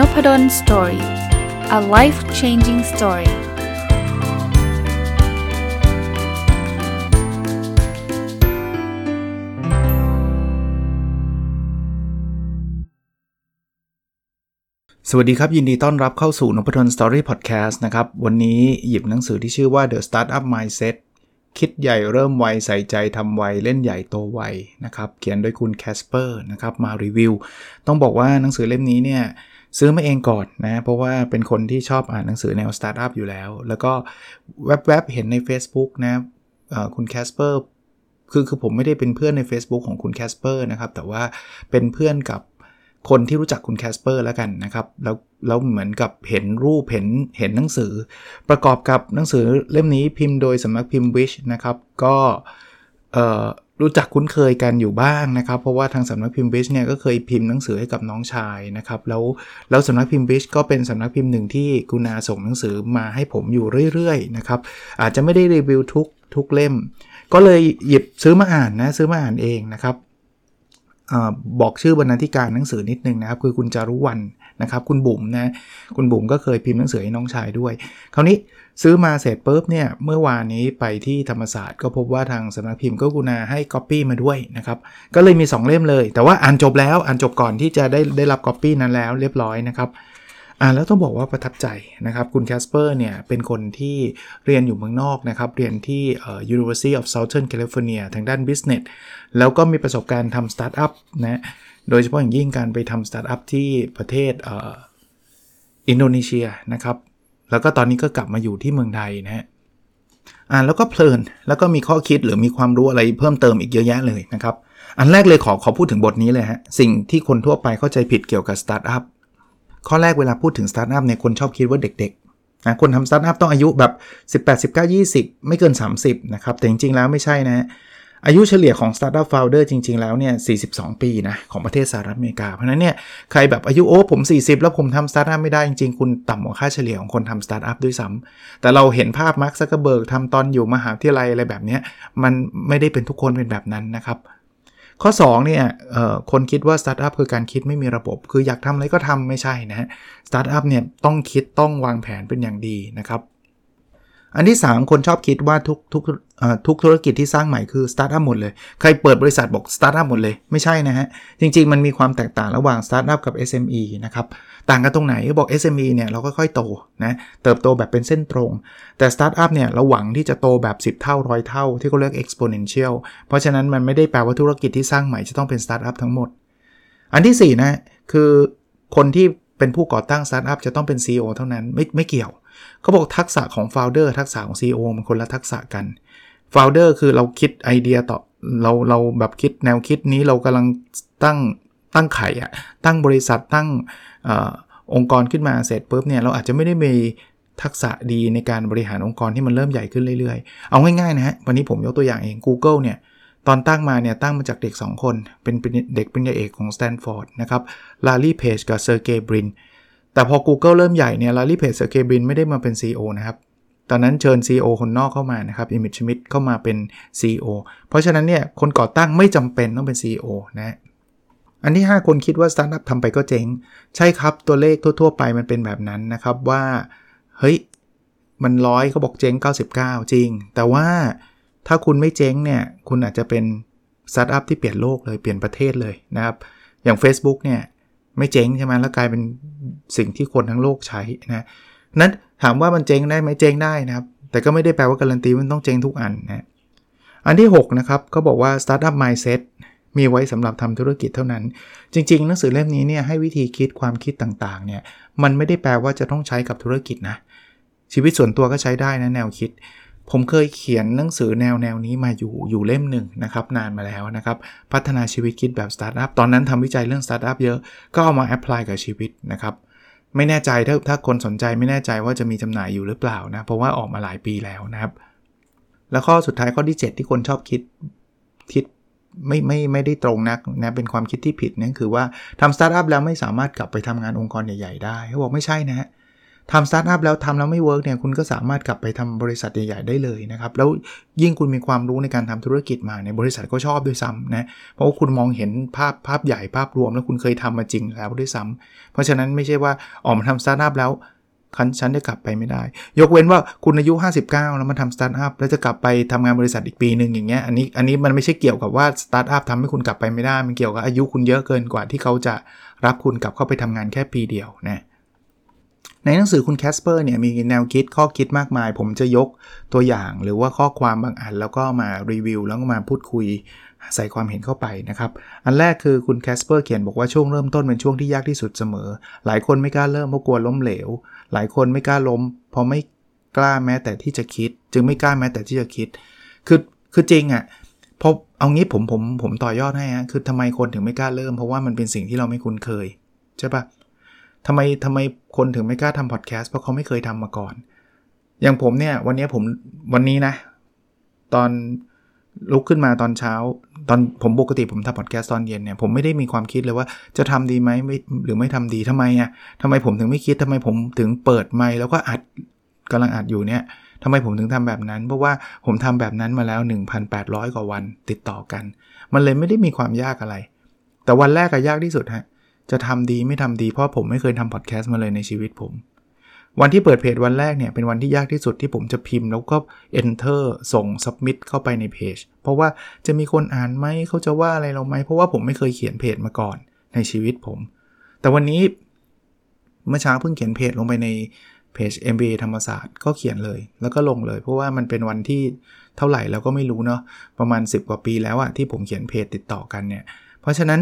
Nopadol Story a life changing story สวัสดีครับ ยินดีต้อนรับเข้าสู่นพดล Story พอดแคสต์นะครับ วันนี้หยิบหนังสือที่ชื่อว่า The Startup Mindset คิดใหญ่เริ่มไว ใส่ใจทำไว เล่นใหญ่โตไวนะครับ เขียนโดยคุณแคสเปอร์นะครับ มารีวิว ต้องบอกว่าหนังสือเล่มนี้เนี่ย ซื้อมาเองก่อนนะเพราะว่าเป็นคนที่ชอบอ่านหนังสือแนวสตาร์ทอัพอยู่แล้ว แล้วก็แวบๆเห็นใน Facebook นะคุณแคสเปอร์คือคือผมไม่ได้เป็นเพื่อนใน Facebook ของคุณแคสเปอร์นะครับแต่ว่าเป็นเพื่อนกับคนที่รู้จักคุณแคสเปอร์แล้วกันนะครับแล้วแล้วเหมือนกับเห็นรูปเห็นเห็นหนังสือ ประกอบกับหนังสือเล่มนี้พิมพ์โดยสำนักพิมพ์วิชนะครับก็ รู้จักคุ้นเคยกันอยู่บ้างนะครับ เพราะว่าทางสำนักพิมพ์วิชเนี่ยก็เคยพิมพ์หนังสือให้กับน้องชายนะครับแล้วแล้วสำนักพิมพ์วิชก็เป็นสำนักพิมพ์หนึ่งที่กุณาส่งหนังสือมาให้ผมอยู่เรื่อยๆนะครับอาจจะไม่ได้รีวิวทุกทุกเล่ม ก็เลยหยิบซื้อมาอ่านนะซื้อมาอ่านเองนะครับอบอกชื่อบรรณาธิการหนังสือนิดนึงนะครับ คือคุณจารุวัน นะครับคุณบุ๋มนะคุณบุ๋มก็เคยพิมพ์หนังสือให้น้องชายด้วย คราวนี้ซื้อมาเสร็จปุ๊บเนี่ยเมื่อวานนี้ไปที่ธรรมศาสตร์ก็พบว่าทางสำนักพิมพ์ก็กรุณาให้ก๊อปปี้มาด้วยนะครับก็เลยมี 2 เล่มเลย แต่ว่าอ่านจบแล้วอ่านจบก่อนที่จะได้ได้รับก๊อปปี้นั้นแล้วเรียบร้อยนะครับอ่าแล้วต้องบอกว่าประทับใจนะครับ คุณแคสเปอร์เนี่ยเป็นคนที่เรียนอยู่เมืองนอกนะครับ เรียนที่ University of Southern California ทางด้าน Business แล้วก็มีประสบการณ์ทำสตาร์ทอัพนะ โดยเฉพาะอย่างยิ่งการไปทำสตาร์ทอัพที่ประเทศอินโดนีเซียนะครับ แล้วก็ตอนนี้ก็กลับมาอยู่ที่เมืองไทยนะฮะอ่านแล้วก็เพลินแล้วก็มีข้อคิดหรือมีความรู้อะไรเพิ่มเติมอีกเยอะแยะเลยนะครับ อันแรกเลยขอขอพูดถึงบทนี้เลยฮะสิ่งที่คนทั่วไปเข้าใจผิดเกี่ยวกับสตาร์ทอัพข้อแรกเวลาพูดถึงสตาร์ทอัพเนี่ยคนชอบคิดว่าเด็กๆนะคนทำสตาร์ทอัพต้องอายุแบบ 18 19 20 ไม่เกิน 30นะครับแต่จริงๆแล้วไม่ใช่นะ อายุเฉลี่ยของ Startup Founder จริง ๆ แล้วเนี่ย 42 ปีนะของประเทศสหรัฐอเมริกา เพราะนั้นเนี่ยใครแบบอายุโอ้ผม 40 แล้วผมทำสตาร์ทอัพไม่ได้จริง ๆ คุณต่ำกว่าค่าเฉลี่ยของคนทำสตาร์ทอัพด้วยซ้ำแต่เราเห็นภาพมาร์คซักเกอร์เบิร์กทำตอนอยู่มหาวิทยาลัยอะไรแบบนี้มันไม่ได้เป็นทุกคนเป็นแบบนั้นนะครับ ข้อ2เนี่ยคนคิดว่าสตาร์ทอัพคือการคิดไม่มีระบบ คืออยากทำอะไรก็ทำไม่ใช่นะสตาร์ทอัพเนี่ยต้องคิดต้องวางแผนเป็นอย่างดีนะครับ อันที่ 3 คนชอบคิดว่าทุกทุกทุกธุรกิจที่สร้างใหม่คือสตาร์ทอัพหมดเลย ใครเปิดบริษัทบอกสตาร์ทอัพหมดเลย ไม่ใช่นะฮะ จริง ๆ มันมีความแตกต่างระหว่างสตาร์ทอัพกับ SME นะครับ ต่างกันตรงไหนก็บอก SME เนี่ยเราก็ค่อยโตนะเติบโตแบบเป็นเส้นตรง แต่สตาร์ทอัพเนี่ยเราหวังที่จะโตแบบ 10 เท่าร้อยเท่า ที่เขาเรียก exponential เพราะฉะนั้นมันไม่ได้แปลว่าธุรกิจที่สร้างใหม่จะต้องเป็นสตาร์ทอัพทั้งหมด อันที่4นะคือคนที่เป็นผู้ก่อตั้งสตาร์ทอัพจะต้องเป็น CEO เท่านั้นไม่ไม่เกี่ยว เขาบอกทักษะของ Founder ทักษะของ CEO มันคนละทักษะกัน Founder คือเราคิดไอเดียต่อเราเราแบบคิดแนวคิดนี้เรากำลังตั้งตั้งไข่อะตั้งบริษัทตั้งอองค์กรขึ้นมาเสร็จปุ๊บเนี่ยเราอาจจะไม่ได้มีทักษะดีในการบริหารองค์กรที่มันเริ่มใหญ่ขึ้นเรื่อยๆ เอาง่ายๆนะฮะ วันนี้ผมยกตัวอย่างเอง Google เนี่ย ตอนตั้งมาเนี่ย ตั้งมาจากเด็ก 2 คน เป็นเด็กปริญญาเอกของ Stanford นะครับ แลร์รีเพจกับเซอร์เกย์บริน แต่พอ Google เริ่มใหญ่เนี่ยแลร์รีเพจเซอร์เกย์บรินไม่ได้มาเป็น CEO นะครับ ตอนนั้นเชิญ CEO คนนอกเข้ามานะครับเอริกชมิดต์เข้ามาเป็น CEO เพราะฉะนั้นเนี่ยคนก่อตั้งไม่จำเป็นต้องเป็น CEO นะอันที่ 5 คนคิดว่าสตาร์ทอัพทำไปก็เจ๊ง ใช่ครับตัวเลขทั่ว ๆ ไปมันเป็นแบบนั้นนะครับว่าเฮ้ยมันร้อยเขาบอกเจ๊ง 99 จริง แต่ว่าถ้าคุณไม่เจ๊งเนี่ยคุณอาจจะเป็นสตาร์ทอัพที่เปลี่ยนโลกเลยเปลี่ยนประเทศเลยนะครับอย่าง Facebook เนี่ย ไม่เจ๊งใช่ไหมแล้วกลายเป็นสิ่งที่คนทั้งโลกใช้นะนั้นถามว่ามันเจ๊งได้ไหมเจ๊งได้นะครับ แต่ก็ไม่ได้แปลว่าการันตีมันต้องเจ๊งทุกอันนะอันที่ 6 นะครับก็บอกว่า Startup Mindset มีไว้สำหรับทำธุรกิจเท่านั้น จริง ๆ หนังสือเล่มนี้เนี่ยให้วิธีคิดความคิดต่างๆเนี่ยมันไม่ได้แปลว่าจะต้องใช้กับธุรกิจนะชีวิตส่วนตัวก็ใช้ได้นะแนวคิด ผมเคยเขียนหนังสือแนวแนวนี้มาอยู่อยู่เล่มหนึ่งนะครับนานมาแล้วนะครับ พัฒนาชีวิตคิดแบบสตาร์ทอัพตอนนั้นทำวิจัยเรื่องสตาร์ทอัพเยอะก็เอามา apply กับชีวิตนะครับ ไม่แน่ใจถ้าถ้าคนสนใจไม่แน่ใจว่าจะมีจำหน่ายอยู่หรือเปล่านะ เพราะว่าออกมาหลายปีแล้วนะครับ แล้วข้อสุดท้ายข้อที่ 7 ที่คนชอบคิดคิดไม่ไม่ไม่ได้ตรงนักนะเป็นความคิดที่ผิดนั่นคือว่าทำสตาร์ทอัพแล้วไม่สามารถกลับไปทำงานองค์กรใหญ่ ๆ ได้เขาบอกไม่ใช่นะฮะ ทำสตาร์ทอัพแล้วทำแล้วไม่ work เนี่ยคุณก็สามารถกลับไปทำบริษัทใหญ่ๆได้เลยนะครับแล้วยิ่งคุณมีความรู้ในการทำธุรกิจมาในบริษัทก็ชอบด้วยซ้ำนะเพราะว่าคุณมองเห็นภาพภาพใหญ่ภาพรวมแล้วคุณเคยทำมาจริงแล้วด้วยซ้ำเพราะฉะนั้นไม่ใช่ว่าออกมาทำสตาร์ทอัพแล้วคันฉันได้กลับไปไม่ได้ ยกเว้นว่าคุณอายุ 59 แล้วมาทำสตาร์ทอัพแล้วจะกลับไปทำงานบริษัทอีกปีหนึ่งอย่างเงี้ยอันนี้อันนี้มันไม่ใช่เกี่ยวกับว่าสตาร์ทอัพทำให้คุณกลับไปไม่ได้ มันเกี่ยวกับอายุคุณเยอะเกินกว่าที่เขาจะรับคุณกลับเข้าไปทำงานแค่ปีเดียวนะ ในหนังสือคุณแคสเปอร์เนี่ยมีแนวคิดข้อคิดมากมาย ผมจะยกตัวอย่างหรือว่าข้อความบางอันแล้วก็มารีวิวแล้วก็มาพูดคุยใส่ความเห็นเข้าไปนะครับ อันแรกคือคุณแคสเปอร์เขียนบอกว่าช่วงเริ่มต้นเป็นช่วงที่ยากที่สุดเสมอ หลายคนไม่กล้าเริ่มเพราะกลัวล้มเหลว หลายคนไม่กล้าล้ม เพราะไม่กล้าแม้แต่ที่จะคิด จึงไม่กล้าแม้แต่ที่จะคิด คือคือจริงอะ่ะพอเอางี้ผมผมผมต่อยอดให้ฮะคือทำไมคนถึงไม่กล้าเริ่ม เพราะว่ามันเป็นสิ่งที่เราไม่คุ้นเคยใช่ปะ ทำไมทำไมคนถึงไม่กล้าทำพอดแคสต์เพราะเขาไม่เคยทำมาก่อน อย่างผมเนี่ย วันนี้ผมวันนี้นะ ตอนลุกขึ้นมาตอนเช้า ตอนผมปกติผมทำพอดแคสต์ตอนเย็นเนี่ยผมไม่ได้มีความคิดเลยว่าจะทำดีไหมไม่หรือไม่ทำดีทำไมอะ่ะทำไมผมถึงไม่คิดทำไมผมถึงเปิดไมค์แล้วก็อัดกำลังอัดอยู่เนี่ยทำไมผมถึงทำแบบนั้น เพราะว่าผมทำแบบนั้นมาแล้ว 1,800 กว่าวันติดต่อกัน มันเลยไม่ได้มีความยากอะไร แต่วันแรกก็ยากที่สุดฮะ จะทำดีไม่ทำดีเพราะผมไม่เคยทำพอดแคสต์มาเลยในชีวิตผม วันที่เปิดเพจวันแรกเนี่ยเป็นวันที่ยากที่สุดที่ผมจะพิมพ์แล้วก็ enter ส่ง submit เข้าไปในเพจ เพราะว่าจะมีคนอ่านไหมเขาจะว่าอะไรเราไหมเพราะว่าผมไม่เคยเขียนเพจมาก่อนในชีวิตผม แต่วันนี้เมื่อเช้าเพิ่งเขียนเพจลงไปในเพจ MBA ธรรมศาสตร์ก็เขียนเลย แล้วก็ลงเลย เพราะว่ามันเป็นวันที่เท่าไหร่แล้วก็ไม่รู้เนาะประมาณ 10 กว่าปีแล้วอะที่ผมเขียนเพจติดต่อกันเนี่ย เพราะฉะนั้น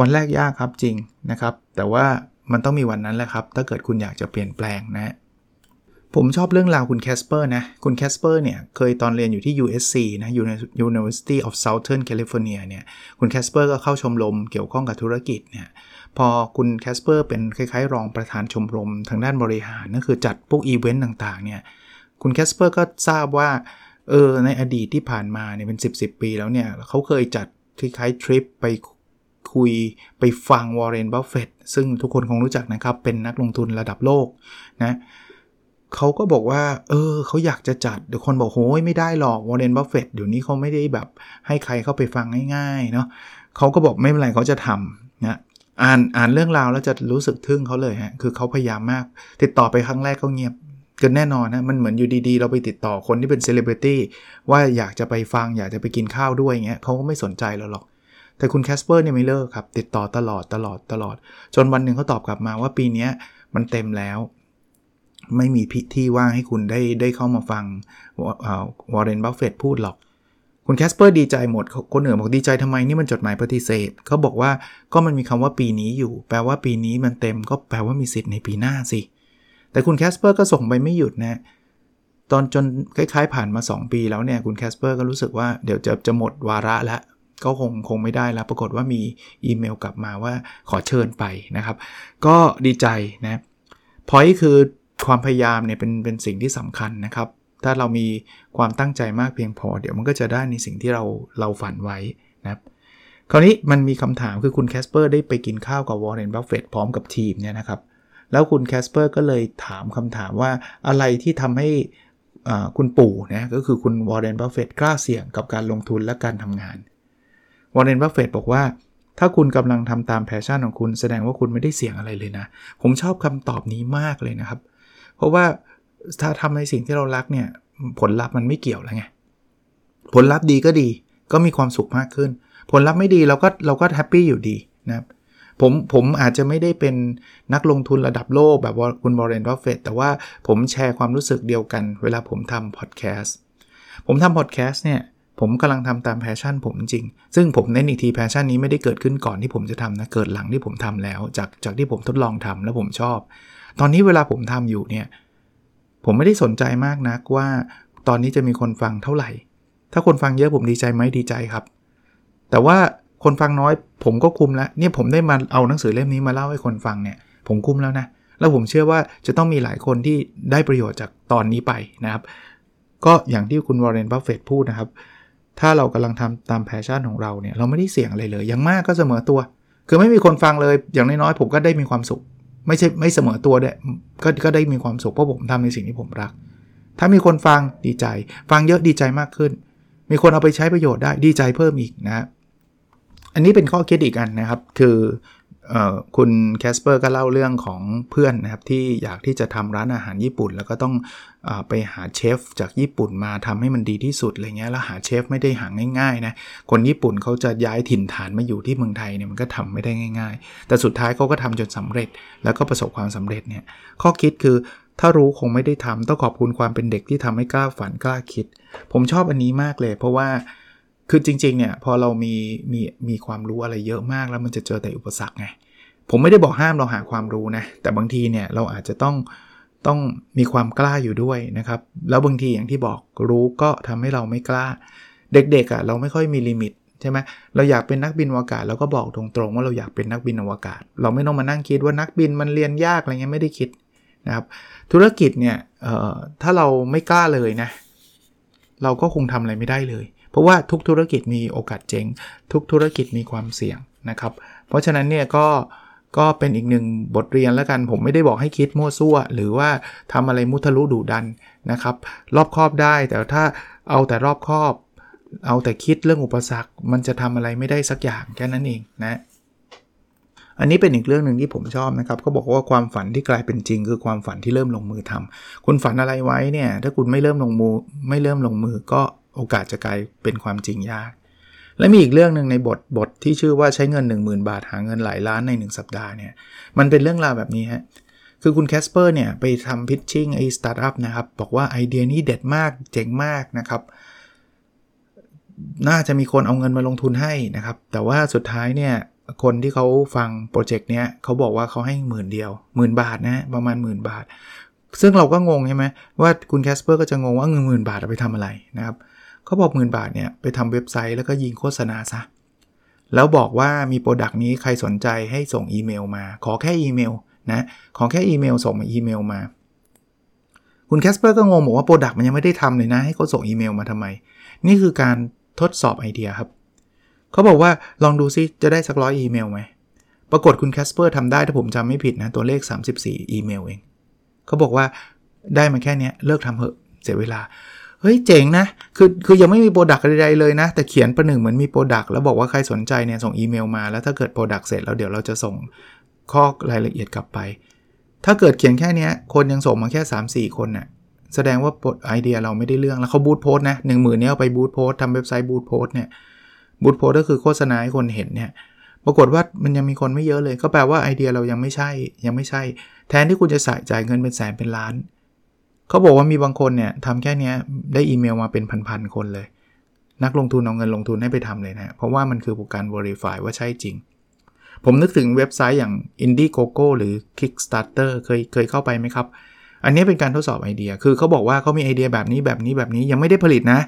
วันแรกยากครับจริงนะครับ แต่ว่ามันต้องมีวันนั้นแหละครับ ถ้าเกิดคุณอยากจะเปลี่ยนแปลงนะผมชอบเรื่องราวคุณแคสเปอร์นะ คุณแคสเปอร์เนี่ย เคยตอนเรียนอยู่ที่ USC นะ University of Southern California เนี่ย คุณแคสเปอร์ก็เข้าชมรมเกี่ยวข้องกับธุรกิจเนี่ย พอคุณแคสเปอร์เป็นคล้าย ๆ รองประธานชมรมทางด้านบริหารนั่นคือจัดพวกอีเวนต์ต่างๆ เนี่ย คุณแคสเปอร์ก็ทราบว่า เออ ในอดีตที่ผ่านมาเนี่ยเป็น 10 10ปีแล้วเนี่ย เขาเคยจัดคล้ายๆทริปไป คุยไปฟังวอร์เรนบัฟเฟตซึ่งทุกคนคงรู้จักนะครับ เป็นนักลงทุนระดับโลกนะเขาก็บอกว่า เออเขาอยากจะจัดเดี๋ยวคนบอกโอ้ยไม่ได้หรอกวอร์เรนบัฟเฟตเดี๋ยวนี้เขาไม่ได้แบบให้ใครเข้าไปฟังง่ายๆเนาะเขาก็บอกไม่เป็นไรเขาจะทำนะอ่านอ่านเรื่องราวแล้วจะรู้สึกทึ่งเขาเลยฮะคือเขาพยายามมาก ติดต่อไปครั้งแรกก็เงียบกันแน่นอนนะมันเหมือนอยู่ดีๆ เราไปติดต่อคนที่เป็นเซเลบริตี้ว่าอยากจะไปฟังอยากจะไปกินข้าวด้วยเงี้ยเขาก็ไม่สนใจเราหรอก แต่คุณแคสเปอร์เนี่ยไม่เลิกครับ ติดต่อตลอดตลอดตลอด จนวันหนึ่งเขาตอบกลับมาว่าปีนี้มันเต็มแล้ว ไม่มีพิที่ว่างให้คุณได้ได้เข้ามาฟังวอร์เรนบัฟเฟตพูดหรอก คุณแคสเปอร์ดีใจหมด คนอื่นบอกดีใจทำไมนี่มันจดหมายปฏิเสธเขาบอกว่าก็มันมีคำว่าปีนี้อยู่ แปลว่าปีนี้มันเต็มก็แปลว่ามีสิทธิ์ในปีหน้าสิแต่คุณแคสเปอร์ก็ส่งไปไม่หยุดนะตอนจนคล้ายๆผ่านมา 2 ปีแล้วเนี่ยคุณแคสเปอร์ก็รู้สึกว่าเดี๋ยวจะจะหมดวาระแล้ว ก็คงคงไม่ได้แล้ว ปรากฏว่ามีอีเมลกลับมาว่าขอเชิญไปนะครับ ก็ดีใจนะพอยคือความพยายามเนี่ยเป็นเป็นสิ่งที่สำคัญนะครับ ถ้าเรามีความตั้งใจมากเพียงพอ เดี๋ยวมันก็จะได้ในสิ่งที่เราเราฝันไว้นะครับคราวนี้มันมีคำถามคือคุณแคสเปอร์ได้ไปกินข้าวกับวอร์เรนบัฟเฟตพร้อมกับทีมเนี่ยนะครับ แล้วคุณแคสเปอร์ก็เลยถามคำถามว่าอะไรที่ทำให้คุณปู่นะก็คือคุณวอร์เรนบัฟเฟตกล้าเสี่ยงกับการลงทุนและการทำงาน วอร์เรนบัฟเฟตบอกว่า ถ้าคุณกำลังทำตาม passion ของคุณแสดงว่าคุณไม่ได้เสี่ยงอะไรเลยนะ ผมชอบคำตอบนี้มากเลยนะครับ เพราะว่าถ้าทำในสิ่งที่เรารักเนี่ยผลลัพธ์มันไม่เกี่ยวแล้วไงผลลัพธ์ดีก็ดีก็มีความสุขมากขึ้น ผลลัพธ์ไม่ดีเราก็เราก็ happy อยู่ดีนะครับผมผมอาจจะไม่ได้เป็นนักลงทุนระดับโลกแบบคุณวอร์เรนบัฟเฟตแต่ว่าผมแชร์ความรู้สึกเดียวกัน เวลาผมทำพอดแคสต์ผมทำพอดแคสต์เนี่ย ผมกำลังทำตาม passion ผมจริง ซึ่งผมเน้นอีกที passion นี้ไม่ได้เกิดขึ้นก่อนที่ผมจะทำนะ เกิดหลังที่ผมทำแล้ว จากจากที่ผมทดลองทำแล้วผมชอบ ตอนนี้เวลาผมทำอยู่เนี่ย ผมไม่ได้สนใจมากนักว่า ตอนนี้จะมีคนฟังเท่าไหร่ ถ้าคนฟังเยอะผมดีใจไหมดีใจครับ แต่ว่าคนฟังน้อย ผมก็คุ้มแล้ว เนี่ยผมได้มาเอาหนังสือเล่มนี้มาเล่าให้คนฟังเนี่ย ผมคุ้มแล้วนะ แล้วผมเชื่อว่าจะต้องมีหลายคนที่ได้ประโยชน์จากตอนนี้ไปนะครับ ก็อย่างที่คุณวอร์เรนบัฟเฟตพูดนะครับ ถ้าเรากำลังทำตาม passion ของเราเนี่ยเราไม่ได้เสี่ยงอะไรเลยอย่างมากก็เสมอตัว คือไม่มีคนฟังเลยอย่างน้อยๆผมก็ได้มีความสุข ไม่ใช่ไม่เสมอตัวด้วยก็ก็ได้มีความสุขเพราะผมทำในสิ่งที่ผมรัก ถ้ามีคนฟังดีใจ ฟังเยอะดีใจมากขึ้น มีคนเอาไปใช้ประโยชน์ได้ดีใจเพิ่มอีกนะ อันนี้เป็นข้อคิดอีกอันนะครับ คือ คุณแคสเปอร์ก็เล่าเรื่องของเพื่อนนะครับ ที่อยากที่จะทำร้านอาหารญี่ปุ่น แล้วก็ต้องอไปหาเชฟจากญี่ปุ่นมาทำให้มันดีที่สุดอะไรเงี้ยแล้วหาเชฟไม่ได้หาง่ายๆนะคนญี่ปุ่นเขาจะย้ายถิ่นฐานมาอยู่ที่เมืองไทยเนี่ยมันก็ทำไม่ได้ง่าย ๆ แต่สุดท้ายเขาก็ทำจนสำเร็จ แล้วก็ประสบความสำเร็จเนี่ยข้อคิดคือถ้ารู้คงไม่ได้ทำต้องขอบคุณความเป็นเด็กที่ทำให้กล้าฝันกล้าคิด ผมชอบอันนี้มากเลย เพราะว่า คือจริงๆเนี่ยพอเรามีมีมีความรู้อะไรเยอะมากแล้วมันจะเจอแต่อุปสรรคไงผมไม่ได้บอกห้ามเราหาความรู้นะ แต่บางทีเนี่ยเราอาจจะต้องต้องมีความกล้าอยู่ด้วยนะครับ แล้วบางทีอย่างที่บอกรู้ก็ทำให้เราไม่กล้า เด็กๆอะ่ะเราไม่ค่อยมีลิมิตใช่ไหมเราอยากเป็นนักบินอวกาศเราก็บอกตรงๆว่าเราอยากเป็นนักบินอวกาศ เราไม่ต้องมานั่งคิดว่านักบินมันเรียนยากอะไรเงี้ยไม่ได้คิดนะครับธุรกิจเนี่ยถ้าเราไม่กล้าเลยนะเราก็คงทำอะไรไม่ได้เลย เพราะว่าทุกธุรกิจมีโอกาสเจ๊งทุกธุรกิจมีความเสี่ยงนะครับ เพราะฉะนั้นเนี่ยก็ก็เป็นอีกหนึ่งบทเรียนแล้วกัน ผมไม่ได้บอกให้คิดมั่วซั่ว หรือว่าทำอะไรมุทะลุดุดันนะครับ รอบครอบได้ แต่ถ้าเอาแต่รอบครอบ เอาแต่คิดเรื่องอุปสรรค มันจะทำอะไรไม่ได้สักอย่างแค่นั้นเองนะอันนี้เป็นอีกเรื่องหนึ่งที่ผมชอบนะครับเขาบอกว่าความฝันที่กลายเป็นจริง คือความฝันที่เริ่มลงมือทำคุณฝันอะไรไว้เนี่ย ถ้าคุณไม่เริ่มลงมือไม่เริ่มลงมือก็ โอกาสจะกลายเป็นความจริงยาก และมีอีกเรื่องหนึ่งในบทบทที่ชื่อว่าใช้เงิน 10,000 บาทหาเงินหลายล้านใน 1 สัปดาห์เนี่ยมันเป็นเรื่องราวแบบนี้ฮะคือคุณแคสเปอร์เนี่ยไปทำ pitching ไอ้สตาร์ทอัพนะครับบอกว่าไอเดียนี้เด็ดมากเจ๋งมากนะครับ น่าจะมีคนเอาเงินมาลงทุนให้นะครับ แต่ว่าสุดท้ายเนี่ยคนที่เขาฟังโปรเจกต์เนี้ยเขาบอกว่าเขาให้หมื่นเดียวหมื่นบาทนะประมาณหมื่นบาท ซึ่งเราก็งงใช่ไหมว่าคุณแคสเปอร์ก็จะงงว่าเงินหมื่นบาทเอาไปทำอะไรนะครับ เขาบอกหมื่นบาทเนี่ยไปทำเว็บไซต์แล้วก็ยิงโฆษณาซะ แล้วบอกว่ามี product นี้ใครสนใจให้ส่งอีเมลมา ขอแค่อีเมลนะ ขอแค่อีเมลส่งมาอีเมลมา คุณแคสเปอร์ก็งงบอกว่า product มันยังไม่ได้ทำเลยนะ ให้เขาส่งอีเมลมาทำไม นี่คือการทดสอบไอเดียครับ เขาบอกว่าลองดูซิจะได้สักร้อยอีเมลไหม ปรากฏคุณแคสเปอร์ทำได้ถ้าผมจำไม่ผิดนะตัวเลข 34 อีเมลเอง เขาบอกว่าได้มาแค่นี้เลิกทำเหอะเสียเวลา เฮ้ยเจ๋งนะ คือคือยังไม่มี product ใดๆเลยนะ แต่เขียนประหนึ่งเหมือนมี product แล้วบอกว่าใครสนใจเนี่ยส่งอีเมลมา แล้วถ้าเกิด product เสร็จแล้วเดี๋ยวเราจะส่งข้อรายละเอียดกลับไป ถ้าเกิดเขียนแค่นี้คนยังส่งมาแค่ 3-4 คนน่ะแสดงว่าไอเดียเราไม่ได้เรื่องแล้วเขา boost post นะหนึ่งหมื่นเนี้ยเอาไป boost post ทำเว็บไซต์ boost post เนี่ยบูตโพสก็คือโฆษณาให้คนเห็นเนี่ยปรากฏว่ามันยังมีคนไม่เยอะเลย ก็แปลว่าไอเดียเรายังไม่ใช่ยังไม่ใช่ แทนที่คุณจะใส่จ่ายเงินเป็นแสนเป็นล้าน เขาบอกว่ามีบางคนเนี่ยทำแค่นี้ได้อีเมลมาเป็นพันๆคนเลย นักลงทุนเอาเงินลงทุนให้ไปทำเลยนะ เพราะว่ามันคือการ verify ว่าใช่จริง ผมนึกถึงเว็บไซต์อย่าง Indiegogo หรือ Kickstarter เคยเคยเข้าไปไหมครับ อันนี้เป็นการทดสอบไอเดีย คือเขาบอกว่าเขามีไอเดียแบบนี้แบบนี้แบบนี้ยังไม่ได้ผลิตนะ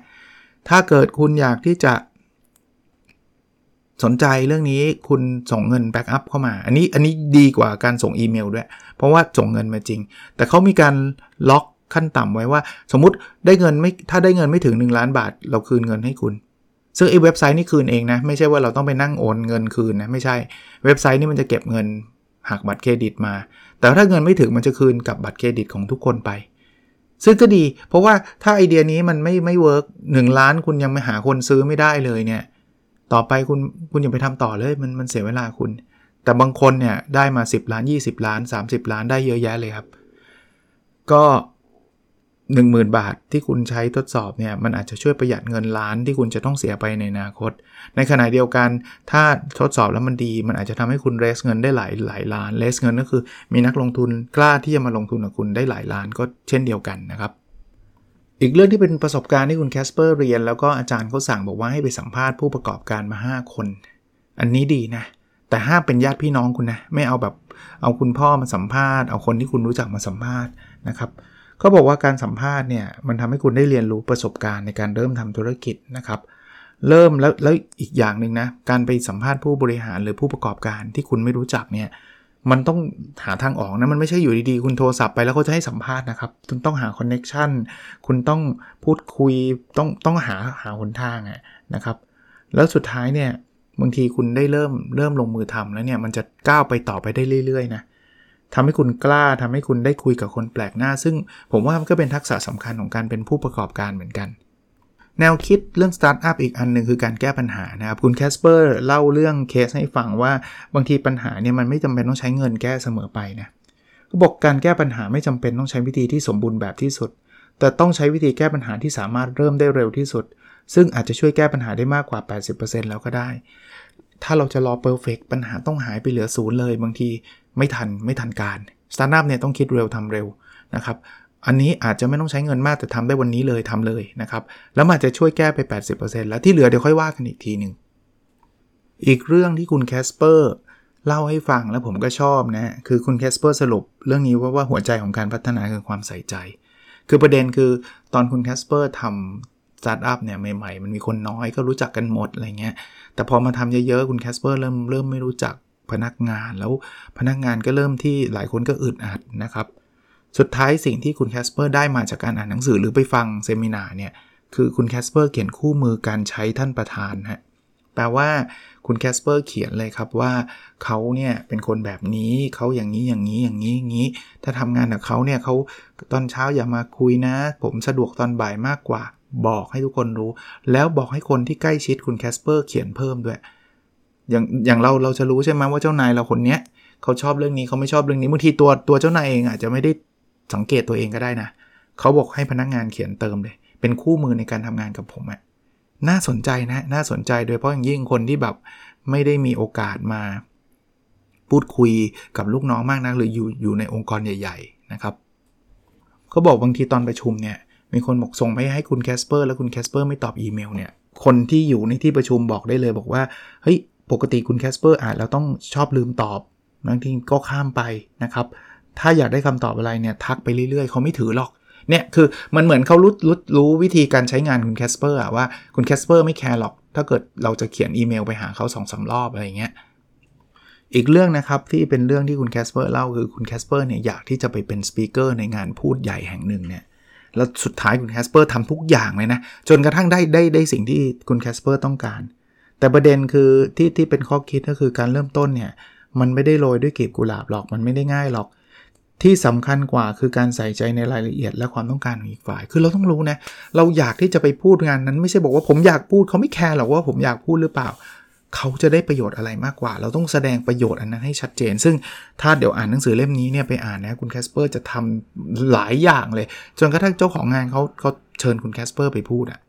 ถ้าเกิดคุณอยากที่จะสนใจเรื่องนี้คุณส่งเงิน back up เข้ามา อันนี้อันนี้ดีกว่าการส่งอีเมลด้วย เพราะว่าส่งเงินมาจริง แต่เขามีการล็อก ขั้นต่ำไว้ว่า สมมติได้เงินไม่ถ้าได้เงินไม่ถึง 1 ล้านบาท เราคืนเงินให้คุณ ซึ่งไอ้เว็บไซต์นี่คืนเองนะ ไม่ใช่ว่าเราต้องไปนั่งโอนเงินคืนนะไม่ใช่เว็บไซต์นี่มันจะเก็บเงินหักบัตรเครดิตมา แต่ถ้าเงินไม่ถึงมันจะคืนกับบัตรเครดิตของทุกคนไป ซึ่งก็ดี เพราะว่าถ้าไอเดียนี้มันไม่ไม่เวิร์กหนึ่งล้านคุณยังไม่หาคนซื้อไม่ได้เลยเนี่ยต่อไปคุณคุณอย่าไปทำต่อเลยมันมันเสียเวลาคุณ แต่บางคนเนี่ยได้มา 10 ล้าน 20 ล้าน 30 ล้านได้เยอะแยะเลยครับ ก็ 10,000 บาทที่คุณใช้ทดสอบเนี่ยมันอาจจะช่วยประหยัดเงินล้านที่คุณจะต้องเสียไปในอนาคต ในขณะเดียวกันถ้าทดสอบแล้วมันดี มันอาจจะทำให้คุณเรสเงินได้หลายหลายล้านเรสเงินก็คือ มีนักลงทุนกล้าที่จะมาลงทุนกับคุณได้หลายล้านก็เช่นเดียวกันนะครับอีกเรื่องที่เป็นประสบการณ์ที่คุณแคสเปอร์เรียน แล้วก็อาจารย์เขาสั่งบอกว่าให้ไปสัมภาษณ์ผู้ประกอบการมา 5 คน อันนี้ดีนะ แต่ห้ามเป็นญาติพี่น้องคุณนะ ไม่เอาแบบเอาคุณพ่อมาสัมภาษณ์ เอาคนที่คุณรู้จักมาสัมภาษณ์นะครับ เขาบอกว่าการสัมภาษณ์เนี่ยมันทำให้คุณได้เรียนรู้ประสบการณ์ในการเริ่มทำธุรกิจนะครับ เริ่มแล้วแล้วอีกอย่างหนึ่งนะการไปสัมภาษณ์ผู้บริหารหรือผู้ประกอบการที่คุณไม่รู้จักเนี่ยมันต้องหาทางออกนะ มันไม่ใช่อยู่ดีๆ คุณโทรศัพท์ไปแล้วเขาจะให้สัมภาษณ์นะครับ คุณต้องหา connection คุณต้องพูดคุยต้องต้องหาหาหนทางนะครับ แล้วสุดท้ายเนี่ยบางทีคุณได้เริ่มเริ่มลงมือทำแล้วเนี่ยมันจะก้าวไปต่อไปได้เรื่อยๆนะ ทำให้คุณกล้าทำให้คุณได้คุยกับคนแปลกหน้า ซึ่งผมว่ามันก็เป็นทักษะสำคัญของการเป็นผู้ประกอบการเหมือนกัน แนวคิดเรื่องสตาร์ทอัพอีกอันหนึ่งคือการแก้ปัญหานะครับคุณแคสเปอร์เล่าเรื่องเคสให้ฟังว่าบางทีปัญหาเนี่ยมันไม่จำเป็นต้องใช้เงินแก้เสมอไปนะเขาบอกการแก้ปัญหาไม่จำเป็นต้องใช้วิธีที่สมบูรณ์แบบที่สุด แต่ต้องใช้วิธีแก้ปัญหาที่สามารถเริ่มได้เร็วที่สุด ซึ่งอาจจะช่วยแก้ปัญหาได้มากกว่า 80%แล้วก็ได้ ถ้าเราจะรอ perfect ปัญหาต้องหายไปเหลือศูนย์เลย บางที ไม่ทันไม่ทันการสตาร์ทอัพเนี่ยต้องคิดเร็วทำเร็วนะครับอันนี้อาจจะไม่ต้องใช้เงินมากแต่ทำได้วันนี้เลยทำเลยนะครับแล้วมันจะช่วยแก้ไป 80%แล้วที่เหลือเดี๋ยวค่อยว่ากันอีกทีหนึ่งอีกเรื่องที่คุณแคสเปอร์เล่าให้ฟังแล้วผมก็ชอบนะคือคุณแคสเปอร์สรุปเรื่องนี้ว่าว่าหัวใจของการพัฒนาคือความใส่ใจ คือประเด็นคือตอนคุณแคสเปอร์ทำสตาร์ทอัพเนี่ยใหม่ๆ มันมีคนน้อยก็รู้จักกันหมดอะไรเงี้ยแต่พอมาทำเยอะๆ คุณแคสเปอร์เริ่มเริ่มไม่รู้จัก พนักงาน แล้วพนักงานก็เริ่มที่หลายคนก็อึดอัดนะครับ สุดท้ายสิ่งที่คุณแคสเปอร์ได้มาจากการอ่านหนังสือหรือไปฟัง seminar เนี่ยคือคุณแคสเปอร์เขียนคู่มือการใช้ท่านประธานฮะแปลว่าคุณแคสเปอร์เขียนเลยครับว่าเขาเนี่ยเป็นคนแบบนี้เขาอย่างนี้อย่างนี้อย่างนี้อย่างนี้ ถ้าทำงานกับเขาเนี่ยเขาตอนเช้าอย่ามาคุยนะ ผมสะดวกตอนบ่ายมากกว่า บอกให้ทุกคนรู้ แล้วบอกให้คนที่ใกล้ชิดคุณแคสเปอร์เขียนเพิ่มด้วย อย่างอย่างเราเราจะรู้ใช่ไหมว่าเจ้านายเราคนเนี้ยเขาชอบเรื่องนี้เขาไม่ชอบเรื่องนี้บางทีตัวตัวเจ้านายเองอาจจะไม่ได้สังเกตตัวเองก็ได้นะเขาบอกให้พนักงานเขียนเติมเลย เป็นคู่มือในการทำงานกับผมอะน่าสนใจนะน่าสนใจโดยเฉพาะอย่างยิ่งคนที่แบบไม่ได้มีโอกาสมา พูดคุยกับลูกน้องมากนักหรืออยู่อยู่ในองค์กรใหญ่ ๆ นะครับเขาบอกบางทีตอนประชุมเนี่ยมีคนบอกส่งไปให้คุณแคสเปอร์แล้วคุณแคสเปอร์ไม่ตอบอีเมลเนี่ยคนที่อยู่ในที่ประชุมบอกได้เลยบอกว่าเฮ้ย ปกติคุณแคสเปอร์อ่านแล้วต้องชอบลืมตอบบางทีก็ข้ามไปนะครับ ถ้าอยากได้คำตอบอะไรเนี่ยทักไปเรื่อยๆ เขาไม่ถือหรอก เนี่ยคือมันเหมือนเขารู้รู้รู้วิธีการใช้งานคุณแคสเปอร์อะว่าคุณแคสเปอร์ไม่แคร์หรอก ถ้าเกิดเราจะเขียนอีเมลไปหาเขาสองสารอบอะไรเงี้ย อีกเรื่องนะครับที่เป็นเรื่องที่คุณแคสเปอร์เล่าคือคุณแคสเปอร์เนี่ยอยากที่จะไปเป็น speaker ในงานพูดใหญ่แห่งหนึ่งเนี่ยแล้วสุดท้ายคุณแคสเปอร์ทำทุกอย่างเลยนะ จนกระทั่งได้ได้ได้สิ่งที่คุณแคสเปอร์ต้องการ แต่ประเด็นคือที่ที่เป็นข้อคิดก็คือการเริ่มต้นเนี่ย มันไม่ได้โรยด้วยกลีบกุหลาบหรอกมันไม่ได้ง่ายหรอก ที่สำคัญกว่าคือการใส่ใจในรายละเอียดและความต้องการของอีกฝ่าย คือเราต้องรู้นะเราอยากที่จะไปพูดงานนั้น ไม่ใช่บอกว่าผมอยากพูดเขาไม่แคร์หรอกว่าผมอยากพูดหรือเปล่าเขาจะได้ประโยชน์อะไรมากกว่า เราต้องแสดงประโยชน์อันนั้นให้ชัดเจน ซึ่งถ้าเดี๋ยวอ่านหนังสือเล่มนี้เนี่ยไปอ่านนะคุณแคสเปอร์จะทำหลายอย่างเลย จนกระทั่งเจ้าของงานเขาเขาเชิญคุณแคสเปอร์ไปพูดอะ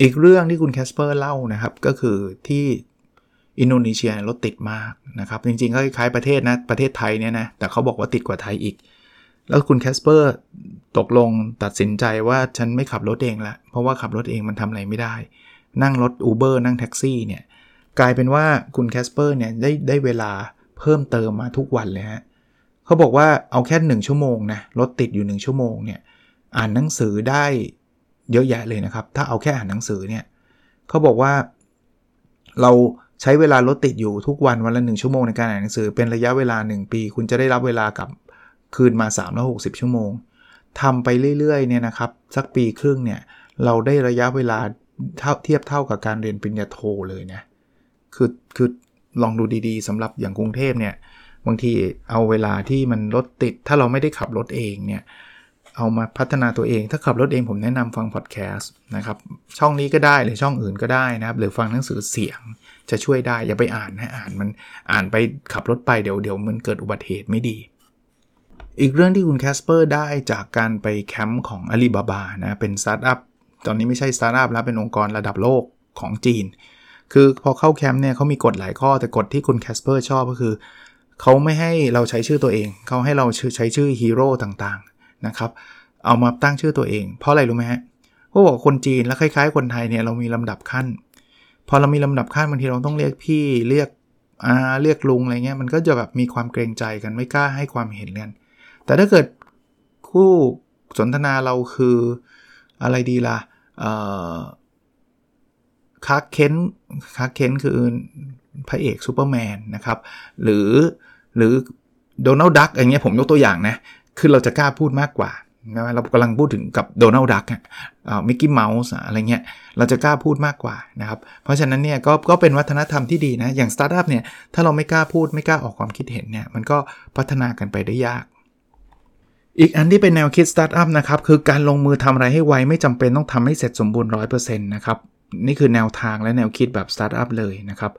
อีกเรื่องที่คุณแคสเปอร์เล่านะครับ ก็คือที่อินโดนีเซียรถติดมากนะครับ จริงๆก็คล้ายประเทศนะ ประเทศไทยเนี่ยนะ แต่เขาบอกว่าติดกว่าไทยอีก แล้วคุณแคสเปอร์ตกลงตัดสินใจว่าฉันไม่ขับรถเองละ เพราะว่าขับรถเองมันทำอะไรไม่ได้ นั่งรถ Uber นั่งแท็กซี่เนี่ย กลายเป็นว่าคุณแคสเปอร์เนี่ยได้ได้เวลาเพิ่มเติมมาทุกวันเลยฮะเขาบอกว่าเอาแค่ 1 ชั่วโมงนะรถติดอยู่ 1 ชั่วโมงเนี่ยอ่านหนังสือได้ เยอะแยะเลยนะครับ ถ้าเอาแค่อ่านหนังสือเนี่ยเขาบอกว่าเราใช้เวลารถติดอยู่ทุกวันวันละ1ชั่วโมงในการอ่านหนังสือ เป็นระยะเวลา 1 ปี คุณจะได้รับเวลากับคืนมา360 ชั่วโมงทำไปเรื่อยๆเนี่ยนะครับสักปีครึ่งเนี่ยเราได้ระยะเวลาเท่าเทียบเท่ากับการเรียนปริญญาโทเลยนะคือคือลองดูดีๆสำหรับอย่างกรุงเทพเนี่ยบางทีเอาเวลาที่มันรถติด ถ้าเราไม่ได้ขับรถเองเนี่ย เอามาพัฒนาตัวเอง ถ้าขับรถเองผมแนะนำฟังพอดแคสต์นะครับช่องนี้ก็ได้หรือช่องอื่นก็ได้นะครับหรือฟังหนังสือเสียงจะช่วยได้ อย่าไปอ่านนะอ่านมันอ่านไปขับรถไปเดี๋ยวเดี๋ยวมันเกิดอุบัติเหตุไม่ดี อีกเรื่องที่คุณแคสเปอร์ได้จากการไปแคมป์ของอาลีบาบานะเป็นสตาร์ทอัพตอนนี้ไม่ใช่สตาร์ทอัพแล้วเป็นองค์กรระดับโลกของจีน คือพอเข้าแคมป์เนี่ยเขามีกฎหลายข้อแต่กฎที่คุณแคสเปอร์ชอบก็คือเขาไม่ให้เราใช้ชื่อตัวเอง เขาให้เราใช้ชื่อฮีโร่ต่างๆ นะครับ เอามาตั้งชื่อตัวเอง เพราะอะไรรู้ไหมฮะเพราะบอกคนจีนแล้วคล้ายๆ คนไทยเนี่ยเรามีลำดับขั้น พอเรามีลำดับขั้นบางทีเราต้องเรียกพี่เรียกอาเรียกลุงอะไรเงี้ยมันก็จะแบบมีความเกรงใจกันไม่กล้าให้ความเห็นกันแต่ถ้าเกิดคู่สนทนาเราคืออะไรดีล่ะ Clark Kent Clark Kent คือพระเอกซูเปอร์แมนนะครับ หรือหรือโดนัลด์ดักอย่างเงี้ยผมยกตัวอย่างนะ คือเราจะกล้าพูดมากกว่านะเรากำลังพูดถึงกับโดนัลด์ดักอะมิกกี้เมาส์อะไรเงี้ย เราจะกล้าพูดมากกว่านะครับ เพราะฉะนั้นเนี่ยก็ก็เป็นวัฒนธรรมที่ดีนะ อย่างสตาร์ทอัพเนี่ย ถ้าเราไม่กล้าพูดไม่กล้าออกความคิดเห็นเนี่ย มันก็พัฒนากันไปได้ยาก อีกอันที่เป็นแนวคิดสตาร์ทอัพนะครับ คือการลงมือทำอะไรให้ไว ไม่จำเป็นต้องทำให้เสร็จสมบูรณ์100%นะครับ นี่คือแนวทางและแนวคิดแบบสตาร์ทอัพเลยนะครับ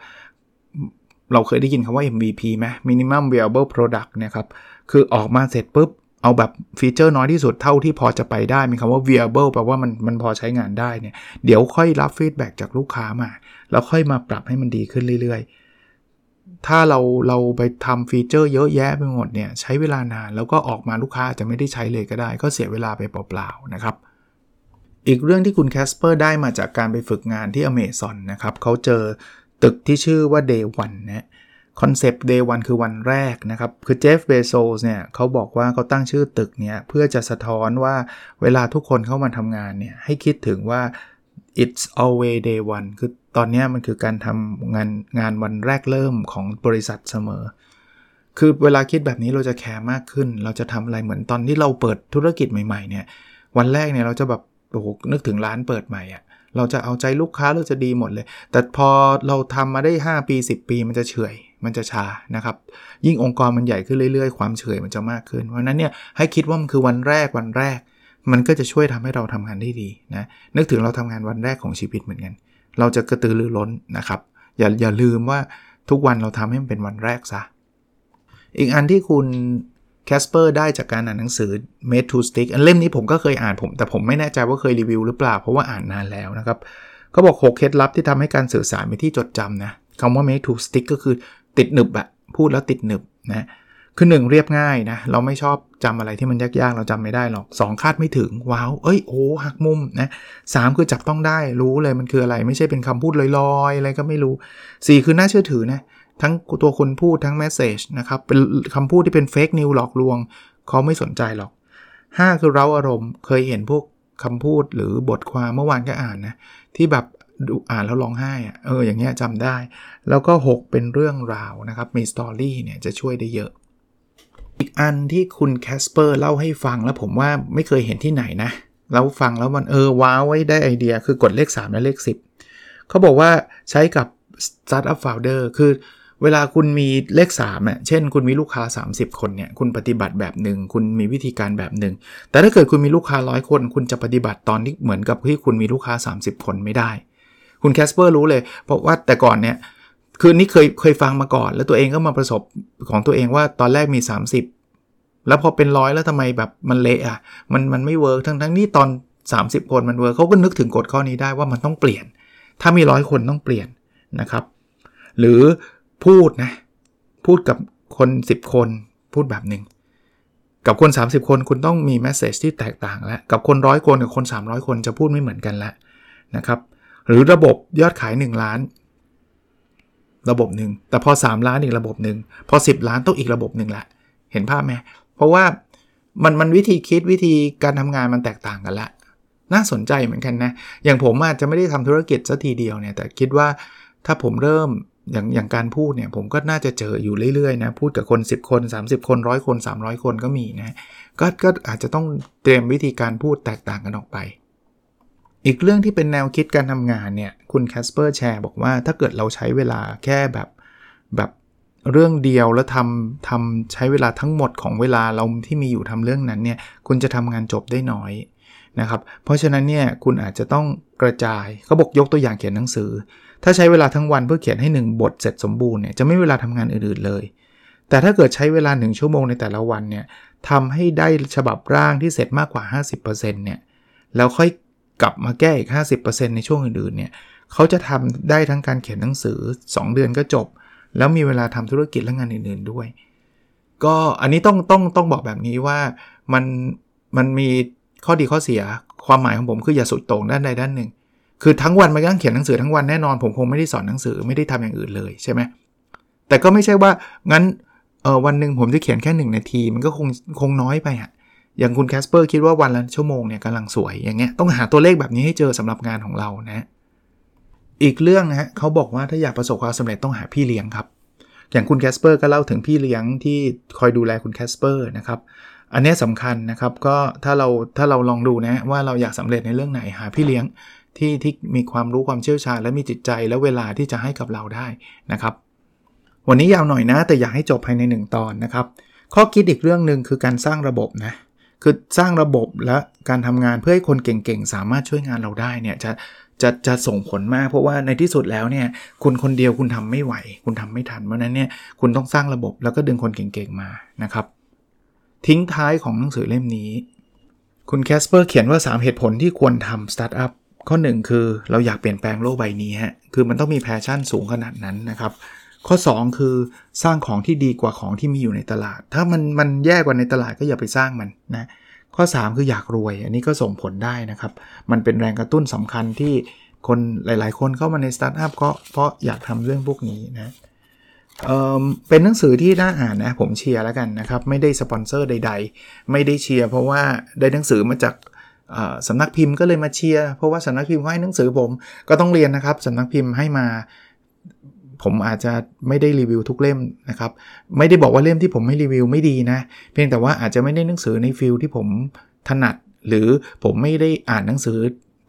เราเคยได้ยินคำว่า MVP ไหม Minimum Viable Product เนี่ยครับ คือออกมาเสร็จปุ๊บ เอาแบบ feature น้อยที่สุดเท่าที่พอจะไปได้มีคำว่า viable แปลว่ามันมันพอใช้งานได้เนี่ยเดี๋ยวค่อยรับ feedback จากลูกค้ามา แล้วค่อยมาปรับให้มันดีขึ้นเรื่อยๆ ถ้าเราเราไปทำ feature เยอะแยะไปหมดเนี่ยใช้เวลานานแล้วก็ออกมาลูกค้าจะไม่ได้ใช้เลยก็ได้ ก็เสียเวลาไปเปล่าๆนะครับอีกเรื่องที่คุณแคสเปอร์ได้มาจากการไปฝึกงานที่อเมซอนนะครับเขาเจอตึกที่ชื่อว่า Day One นะ concept Day One คือวันแรกนะครับ คือเจฟเบโซสเนี่ยเขาบอกว่าเขาตั้งชื่อตึกเนี่ยเพื่อจะสะท้อนว่าเวลาทุกคนเข้ามาทำงานเนี่ยให้คิดถึงว่า it's always day one คือตอนนี้มันคือการทำงานงานวันแรกเริ่มของบริษัทเสมอ คือเวลาคิดแบบนี้เราจะแคร์มากขึ้น เราจะทำอะไรเหมือนตอนที่เราเปิดธุรกิจใหม่ๆเนี่ยวันแรกเนี่ยเราจะแบบโอ้โหนึกถึงร้านเปิดใหม่อะเราจะเอาใจลูกค้าเราจะดีหมดเลย แต่พอเราทำมาได้ 5 ปี 10 ปีมันจะเฉย มันจะช้านะครับ ยิ่งองค์กรมันใหญ่ขึ้นเรื่อยๆ ความเฉยมันจะมากขึ้น เพราะนั้นเนี่ยให้คิดว่ามันคือวันแรกวันแรก มันก็จะช่วยทำให้เราทำงานได้ดีนะนึกถึงเราทำงานวันแรกของชีวิตเหมือนกัน เราจะกระตือรือร้นนะครับ อย่าอย่าลืมว่าทุกวันเราทำให้มันเป็นวันแรกซะอีกอันที่คุณแคสเปอร์ได้จากการอ่านหนังสือ Made to Stick อันเล่มนี้ผมก็เคยอ่านผม แต่ผมไม่แน่ใจว่าเคยรีวิวหรือเปล่า เพราะว่าอ่านนานแล้วนะครับเขาบอก 6 เคล็ดลับที่ทำให้การสื่อสารเป็นที่จดจำนะคำว่า Made to Stick ก็คือ ติดหนึบอะพูดแล้วติดหนึบนะคือหนึ่งเรียบง่ายนะเราไม่ชอบจำอะไรที่มันยากๆ เราจำไม่ได้หรอก 2 คาดไม่ถึง ว้าว เอ้ยโอ้หักมุมนะสคือจับต้องได้รู้เลยมันคืออะไร ไม่ใช่เป็นคำพูดลอยๆ อะไรก็ไม่รู้ 4 คือน่าเชื่อถือนะทั้งตัวคนพูดทั้งแมสเซจนะครับเป็นคำพูดที่เป็นเฟกนิวหลอกลวง เขาไม่สนใจหรอก 5 คือเราอารมณ์เคยเห็นพวกคำพูดหรือบทความเมื่อวานก็อ่านนะ ที่แบบ ดูอ่านแล้วร้องไห้อะเอออย่างเงี้ยจำได้ แล้วก็ 6 เป็นเรื่องราวนะครับ มีสตอรี่เนี่ยจะช่วยได้เยอะ อีกอันที่คุณแคสเปอร์เล่าให้ฟังแล้วผมว่าไม่เคยเห็นที่ไหนนะแล้วฟังแล้วมันเออว้าวไว้ได้ไอเดียคือกดเลข 3 และเลข 10 เขาบอกว่าใช้กับ Startup Founder คือเวลาคุณมีเลข3อะเช่น คุณมีลูกค้า 30 คนเนี่ย คุณปฏิบัติแบบหนึ่ง คุณมีวิธีการแบบหนึ่ง แต่ถ้าเกิดคุณมีลูกค้าร้อยคน คุณจะปฏิบัติตอนที่เหมือนกับที่คุณมีลูกค้า 30 คนไม่ได้ คุณแคสเปอร์รู้เลย เพราะว่าแต่ก่อนเนี่ย คือนี่เคยเคยฟังมาก่อน แล้วตัวเองก็มาประสบของตัวเองว่าตอนแรกมี 30 แล้วพอเป็นร้อยแล้วทำไมแบบมันเละอะมันมันไม่ work ทั้งทั้งที่ตอน 30 คนมัน work เขาก็นึกถึงกฎข้อนี้ได้ว่ามันต้องเปลี่ยน ถ้ามีร้อยคนต้องเปลี่ยนนะครับ หรือพูดนะพูดกับคน 10 คนพูดแบบหนึ่งกับคน 30 คนคุณต้องมี message ที่แตกต่างแล้ว กับคนร้อยคนกับคน 300 คนจะพูดไม่เหมือนกันแล้วนะครับ หรือระบบยอดขาย 1 ล้าน ระบบหนึ่งแต่พอ 3 ล้านอีกระบบหนึ่งพอ 10 ล้านต้องอีกระบบหนึ่งละเห็นภาพไหมเพราะว่ามันมันวิธีคิดวิธีการทำงานมันแตกต่างกันละ น่าสนใจเหมือนกันนะ อย่างผมอาจจะไม่ได้ทำธุรกิจสัทีเดียวเนี่ยแต่คิดว่าถ้าผมเริ่มอย่างอย่างการพูดเนี่ยผมก็น่าจะเจออยู่เรื่อยๆนะพูดกับคน 10 คน 30 คนร้อยคน 300 คนก็มีนะก็ก็อาจจะต้องเตรียมวิธีการพูดแตกต่างกันออกไป อีกเรื่องที่เป็นแนวคิดการทำงานเนี่ย คุณแคสเปอร์แชร์บอกว่าถ้าเกิดเราใช้เวลาแค่แบบแบบเรื่องเดียวแล้วทำทำใช้เวลาทั้งหมดของเวลาเราที่มีอยู่ทำเรื่องนั้นเนี่ย คุณจะทำงานจบได้น้อยนะครับ เพราะฉะนั้นเนี่ยคุณอาจจะต้องกระจายเขาบอกยกตัวอย่างเขียนหนังสือ ถ้าใช้เวลาทั้งวันเพื่อเขียนให้ 1 บทเสร็จสมบูรณ์เนี่ยจะไม่เวลาทำงานอื่นๆเลย แต่ถ้าเกิดใช้เวลา 1 ชั่วโมงในแต่ละวันเนี่ยทำให้ได้ฉบับร่างที่เสร็จมากกว่า 50%เนี่ยแล้วค่อย กลับมาแก้อีก 50%ในช่วงอื่นๆเนี่ยเขาจะทำได้ทั้งการเขียนหนังสือ 2 เดือนก็จบ แล้วมีเวลาทำธุรกิจและงานอื่นๆด้วย ก็อันนี้ต้องต้องต้องบอกแบบนี้ว่ามันมันมีข้อดีข้อเสียความหมายของผมคืออย่าสุดโต่งด้านใดด้านหนึ่ง คือทั้งวันมันก็เขียนหนังสือทั้งวันแน่นอนผมคงไม่ได้สอนหนังสือไม่ได้ทำอย่างอื่นเลยใช่ไหมแต่ก็ไม่ใช่ว่างั้นเออวันหนึ่งผมจะเขียนแค่หนึ่งนาที มันก็คงคงน้อยไปอะ อย่างคุณแคสเปอร์คิดว่าวันละชั่วโมงเนี่ยกำลังสวยอย่างเงี้ยต้องหาตัวเลขแบบนี้ให้เจอสำหรับงานของเรานะ อีกเรื่องนะฮะเขาบอกว่าถ้าอยากประสบความสำเร็จต้องหาพี่เลี้ยงครับ อย่างคุณแคสเปอร์ก็เล่าถึงพี่เลี้ยงที่คอยดูแลคุณแคสเปอร์นะครับอันนี้สำคัญนะครับก็ถ้าเราถ้าเราลองดูนะว่าเราอยากสำเร็จในเรื่องไหนหาพี่เลี้ยงที่ที่มีความรู้ความเชี่ยวชาญและมีจิตใจและเวลาที่จะให้กับเราได้นะครับ วันนี้ยาวหน่อยนะ แต่อยากให้จบภายใน 1 ตอนนะครับ ข้อคิดอีกเรื่องหนึ่งคือการสร้างระบบนะ คือสร้างระบบและการทำงานเพื่อให้คนเก่งๆ สามารถช่วยงานเราได้เนี่ยจะจะจะส่งผลมาก เพราะว่าในที่สุดแล้วเนี่ยคุณคนเดียวคุณทำไม่ไหว คุณทำไม่ทันเพราะนั้นเนี่ยคุณต้องสร้างระบบแล้วก็ดึงคนเก่งๆมานะครับ ทิ้งท้ายของหนังสือเล่มนี้ คุณแคสเปอร์เขียนว่า 3 เหตุผลที่ควรทำสตาร์ทอัพข้อ 1 คือเราอยากเปลี่ยนแปลงโลกใบนี้ฮะคือมันต้องมี passion สูงขนาดนั้นนะครับ ข้อ 2 คือสร้างของที่ดีกว่าของที่มีอยู่ในตลาด ถ้ามันมันแย่กว่าในตลาดก็อย่าไปสร้างมันนะข้อ 3 คืออยากรวย อันนี้ก็ส่งผลได้นะครับ มันเป็นแรงกระตุ้นสำคัญที่คนหลาย ๆ คนเข้ามาในสตาร์ทอัพก็เพราะอยากทำเรื่องพวกนี้นะเป็นหนังสือที่น่าอ่านนะผมเชียร์แล้วกันนะครับ ไม่ได้สปอนเซอร์ใด ๆ ไม่ได้เชียร์เพราะว่าได้หนังสือมาจากสำนักพิมพ์ก็เลยมาเชียร์เพราะว่าสำนักพิมพ์ให้หนังสือผมก็ต้องเรียนนะครับสำนักพิมพ์ให้มา ผมอาจจะไม่ได้รีวิวทุกเล่มนะครับ ไม่ได้บอกว่าเล่มที่ผมไม่รีวิวไม่ดีนะ เพียงแต่ว่าอาจจะไม่ได้หนังสือในฟิลที่ผมถนัด หรือผมไม่ได้อ่านหนังสือ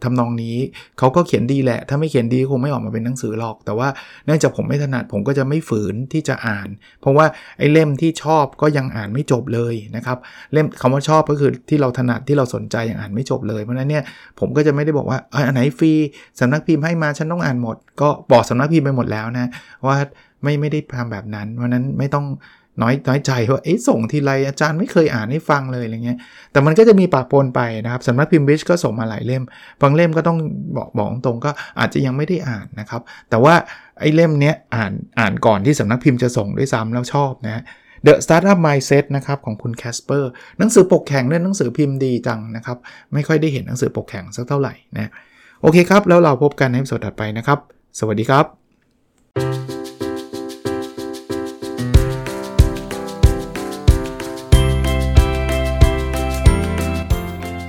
ทำนองนี้เขาก็เขียนดีแหละ ถ้าไม่เขียนดีคงไม่ออกมาเป็นหนังสือหรอก แต่ว่าเนื่องจากผมไม่ถนัดผมก็จะไม่ฝืนที่จะอ่าน เพราะว่าไอ้เล่มที่ชอบก็ยังอ่านไม่จบเลยนะครับเล่มคำว่าชอบก็คือที่เราถนัดที่เราสนใจยังอ่านไม่จบเลย เพราะนั้นเนี่ยผมก็จะไม่ได้บอกว่าอันไหนฟรีสำนักพิมพ์ให้มาฉันต้องอ่านหมด ก็บอกสำนักพิมพ์ไปหมดแล้วนะว่าไม่ไม่ได้ทำแบบนั้นเพราะนั้นไม่ต้อง น้อยน้อยใจว่าเอ๊ะส่งทีไรอาจารย์ไม่เคยอ่านให้ฟังเลยอะไรเงี้ยแต่มันก็จะมีปะปนไปนะครับสำนักพิมพ์บิชก็ส่งมาหลายเล่มบางเล่มก็ต้องบอกบอกตรงก็อาจจะยังไม่ได้อ่านนะครับ แต่ว่าไอ้เล่มเนี้ยอ่านอ่านก่อนที่สำนักพิมพ์จะส่งด้วยซ้ำแล้วชอบนะ The Startup Mindset นะครับของคุณแคสเปอร์หนังสือปกแข็งด้วยหนังสือพิมพ์ดีจังนะครับ ไม่ค่อยได้เห็นหนังสือปกแข็งสักเท่าไหร่นะโอเคครับ แล้วเราพบกันในสดถัดไปนะครับ สวัสดีครับ